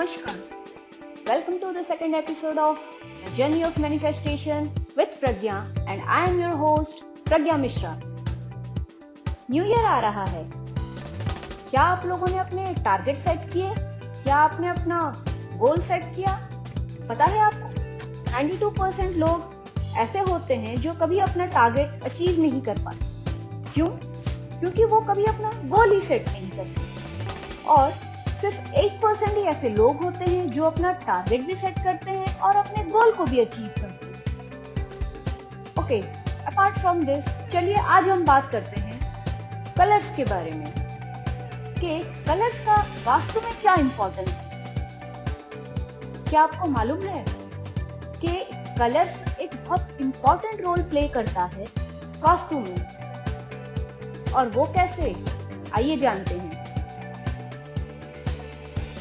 Namaskar. Welcome to the second of The Journey of Manifestation with Pragya and I am your host, Pragya Mishra. New year आ रहा है। क्या आप लोगों ने अपने टारगेट सेट किए? क्या आपने अपना गोल सेट किया? पता है आपको? 92% लोग ऐसे होते हैं जो कभी अपना टारगेट अचीव नहीं कर पाते। क्यों? क्योंकि वो कभी अपना गोल ही सेट नहीं करते। और सिर्फ़ एक परसेंट ही ऐसे लोग होते हैं जो अपना टारगेट भी सेट करते हैं और अपने गोल को भी अचीव करते हैं। ओके अपार्ट फ्रॉम दिस चलिए आज हम बात करते हैं कलर्स के बारे में। कि कलर्स का वास्तु में क्या इंपॉर्टेंस है? क्या आपको मालूम है कि कलर्स एक बहुत इंपॉर्टेंट रोल प्ले करता है वास्तु में? और वो कैसे? आइए जानते हैं।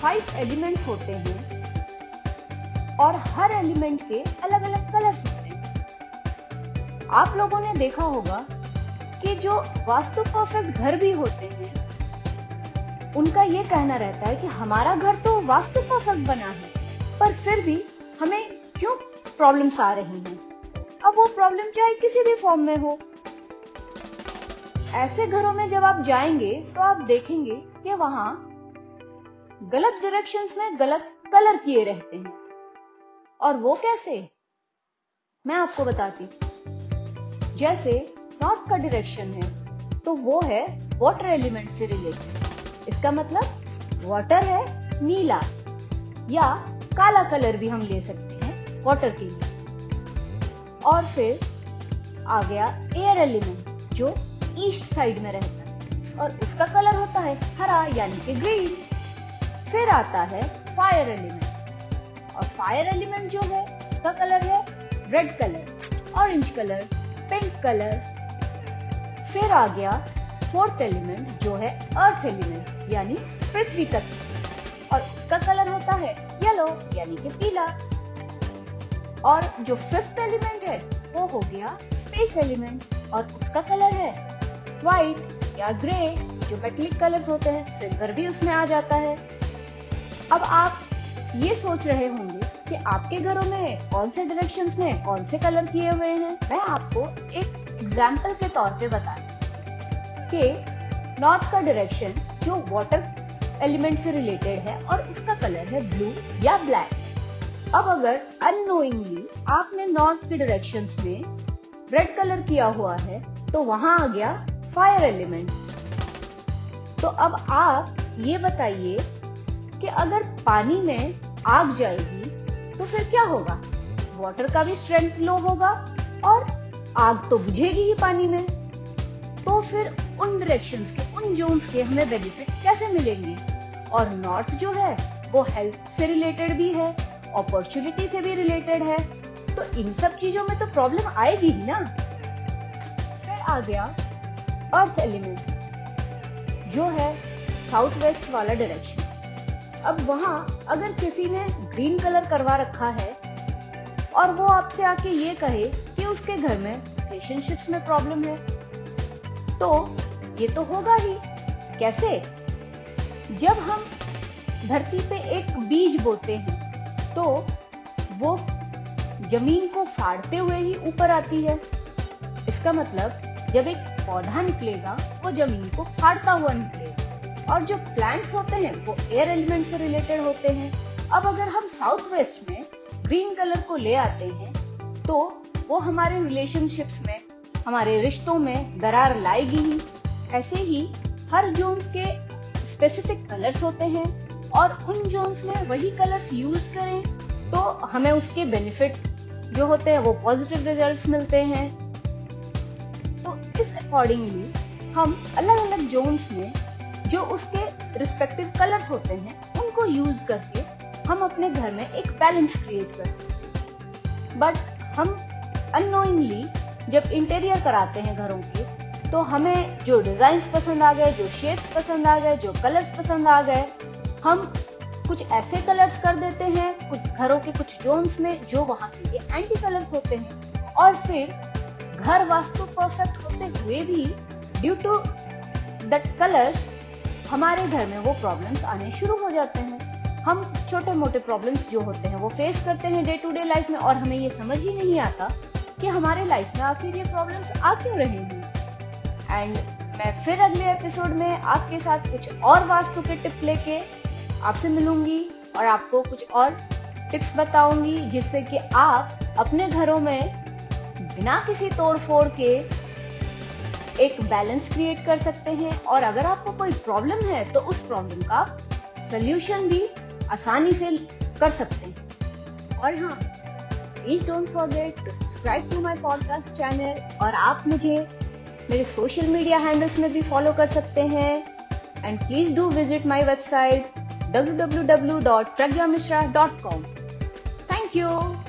फाइव एलिमेंट्स होते हैं और हर एलिमेंट के अलग अलग कलर्स होते हैं। आप लोगों ने देखा होगा कि जो वास्तु परफेक्ट घर भी होते हैं, उनका ये कहना रहता है कि हमारा घर तो वास्तु परफेक्ट बना है, पर फिर भी हमें क्यों प्रॉब्लम्स आ रही हैं? अब वो प्रॉब्लम चाहे किसी भी फॉर्म में हो। ऐसे घरों में जब आप जाएँगे तो आप देखेंगे कि वहाँ गलत डायरेक्शंस में गलत कलर किए रहते हैं। और वो कैसे? मैं आपको बताती जैसे नॉर्थ का डायरेक्शन है तो वो है वाटर एलिमेंट से रिलेटेड इसका मतलब वाटर है नीला या काला कलर भी हम ले सकते हैं वाटर के लिए। और फिर आ गया एयर एलिमेंट जो ईस्ट साइड में रहता है। और उसका कलर होता है हरा, यानी कि ग्रीन फिर आता है फायर एलिमेंट और फायर एलिमेंट जो है, उसका कलर है red colour orange colour pink colour फिर आ गया फोर्थ एलिमेंट जो है अर्थ एलिमेंट यानी पृथ्वी तत्व और उसका कलर होता है येलो यानी कि पीला. और जो फिफ्थ एलिमेंट है, वो हो गया स्पेस एलिमेंट और उसका कलर है व्हाइट या ग्रे जो मेटलिक कलर्स होते हैं सिल्वर भी उसमें आ जाता है. अब आप ये सोच रहे होंगे कि आपके घरों में कौन से डायरेक्शंस में, कौन से कलर किए हुए हैं? मैं आपको एक एग्ज़ाम्पल के तौर पे बता कि नॉर्थ का डायरेक्शन जो वाटर एलिमेंट से रिलेटेड है और उसका कलर है ब्लू या ब्लैक अब अगर अनोइंगली आपने नॉर्थ के डायरेक्शन में रेड कलर किया हुआ है तो वहाँ आ गया फायर एलिमेंट तो अब आप ये बताइए कि अगर पानी में आग जाएगी तो फिर क्या होगा? वाटर का भी स्ट्रेंथ लो होगा और आग तो बुझेगी ही पानी में। तो फिर उन डायरेक्शन के, उन जोन्स के हमें बेनिफिट कैसे मिलेंगे? और नॉर्थ जो है, वो हेल्थ से रिलेटेड भी है अपॉर्चुनिटी से भी रिलेटेड है। तो इन सब चीज़ों में तो प्रॉब्लम आएगी ही ना। फिर आ गया अर्थ एलिमेंट जो है साउथ वेस्ट वाला डायरेक्शन अब वहाँ अगर किसी ने ग्रीन कलर करवा रखा है और वो आपसे आके ये कहे कि उसके घर में रिलेशनशिप्स में प्रॉब्लम है तो ये तो होगा ही। कैसे? जब हम धरती पे एक बीज बोते हैं तो वो ज़मीन को फाड़ते हुए ही ऊपर आती है। इसका मतलब जब एक पौधा निकलेगा, वो ज़मीन को फाड़ता हुआ निकलेगा। और जो प्लांट्स होते हैं, वो एयर एलिमेंट से रिलेटेड होते हैं। अब अगर हम साउथ वेस्ट में ग्रीन कलर को ले आते हैं तो वो हमारे रिलेशनशिप्स में, हमारे रिश्तों में दरार लाएगी ही। ऐसे ही हर जोन्स के स्पेसिफिक कलर्स होते हैं और उन जोन्स में वही कलर्स यूज़ करें तो हमें उसके बेनिफिट जो होते हैं, वो पॉजिटिव रिजल्ट्स मिलते हैं। तो इस अकॉर्डिंगली हम अलग अलग जोन्स में जो उसके रिस्पेक्टिव कलर्स होते हैं, उनको यूज़ करके हम अपने घर में एक बैलेंस क्रिएट कर सकते बट हम अनोइंगली जब इंटीरियर कराते हैं घरों के तो हमें जो डिज़ाइन पसंद आ गए, जो शेप्स पसंद आ गए, जो कलर्स पसंद आ गए, हम कुछ ऐसे कलर्स कर देते हैं, कुछ घरों के कुछ जोन्स में जो वहाँ के लिए एंटी कलर्स होते हैं। और फिर घर वास्तु परफेक्ट होते हुए भी ड्यू टू दैट कलर्स हमारे घर में वो प्रॉब्लम्स आने शुरू हो जाते हैं। हम छोटे मोटे प्रॉब्लम्स जो होते हैं, वो फेस करते हैं डे टू डे लाइफ में और हमें ये समझ ही नहीं आता कि हमारे लाइफ में आखिर ये प्रॉब्लम्स आ क्यों रहे हैं। एंड मैं फिर अगले एपिसोड में आपके साथ कुछ और वास्तु के टिप लेके आपसे मिलूँगी और आपको कुछ और टिप्स बताऊँगी जिससे कि आप अपने घरों में बिना किसी तोड़ फोड़ के एक बैलेंस क्रिएट कर सकते हैं और अगर आपको कोई प्रॉब्लम है तो उस प्रॉब्लम का सोल्यूशन भी आसानी से कर सकते हैं और हाँ please don't forget to subscribe to my podcast channel और आप मुझे मेरे सोशल मीडिया हैंडल्स में भी फॉलो कर सकते हैं and please do visit my website www.pragyamishra.com. Thank you.